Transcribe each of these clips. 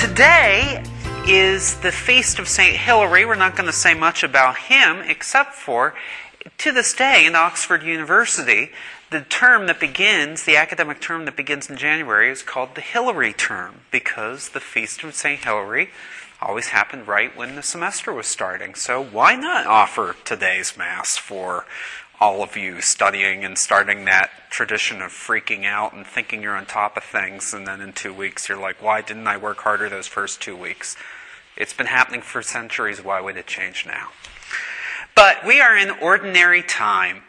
Today is the feast of St. Hilary. We're not going to say much about him, except for to this day in Oxford University, the term that begins, the academic term that begins in January, is called the Hilary term because the feast of St. Hilary always happened right when the semester was starting. So why not offer today's Mass for all of you studying and starting that tradition of freaking out and thinking you're on top of things, and then in two weeks you're like, why didn't I work harder those first two weeks? It's been happening for centuries. Why would it change now? But we are in ordinary time,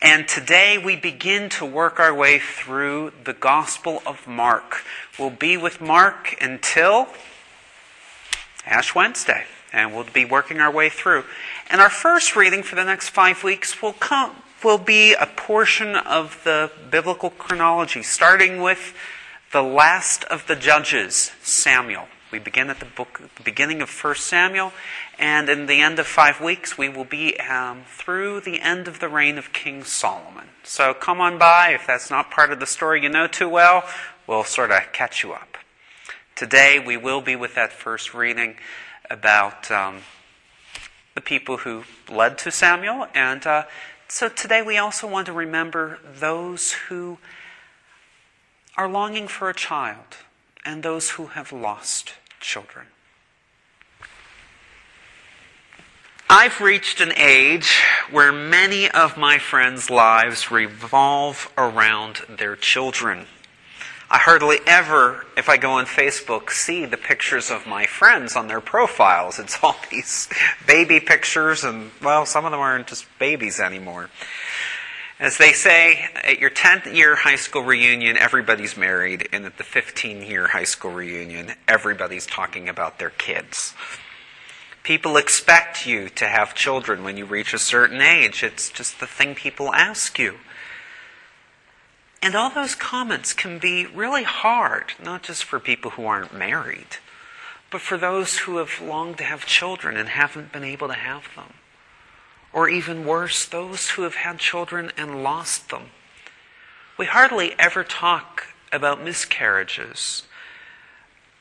and today we begin to work our way through the Gospel of Mark. We'll be with Mark until Ash Wednesday, and we'll be working our way through. And our first reading for the next five weeks will come will be a portion of the biblical chronology, starting with the last of the judges, Samuel. We begin at the book, the beginning of 1 Samuel, and in the end of five weeks, we will be um, through the end of the reign of King Solomon. So come on by. If that's not part of the story you know too well, we'll sort of catch you up. Today, we will be with that first reading about um, the people who led to Samuel. And uh, so today we also want to remember those who are longing for a child and those who have lost children. I've reached an age where many of my friends' lives revolve around their children. I hardly ever, if I go on Facebook, see the pictures of my friends on their profiles. It's all these baby pictures, and, well, some of them aren't just babies anymore. As they say, at your 10th year high school reunion, everybody's married, and at the 15 year high school reunion, everybody's talking about their kids. People expect you to have children when you reach a certain age. It's just the thing people ask you. And all those comments can be really hard, not just for people who aren't married, but for those who have longed to have children and haven't been able to have them. Or even worse, those who have had children and lost them. We hardly ever talk about miscarriages,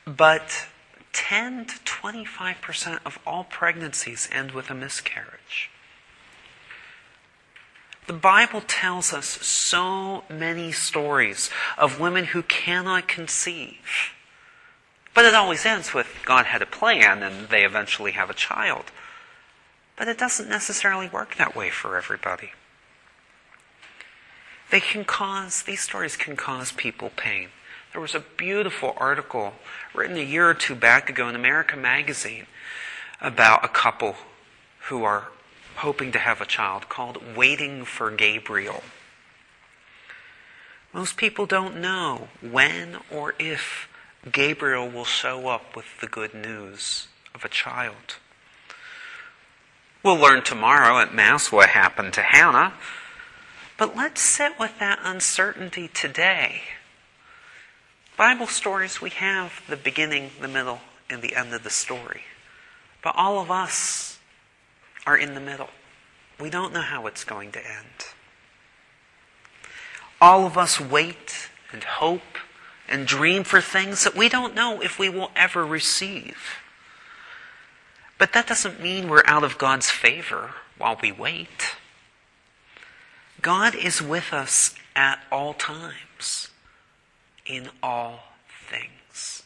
but 10 to 25% of all pregnancies end with a miscarriage. The Bible tells us so many stories of women who cannot conceive. But it always ends with God had a plan and they eventually have a child. But it doesn't necessarily work that way for everybody. They can cause, these stories can cause people pain. There was a beautiful article written a year or two back ago in America Magazine about a couple who are hoping to have a child called Waiting for Gabriel. Most people don't know when or if Gabriel will show up with the good news of a child. We'll learn tomorrow at Mass what happened to Hannah, but let's sit with that uncertainty today. Bible stories, we have the beginning, the middle, and the end of the story. But all of us are in the middle. We don't know how it's going to end. All of us wait and hope and dream for things that we don't know if we will ever receive. But that doesn't mean we're out of God's favor while we wait. God is with us at all times, in all things.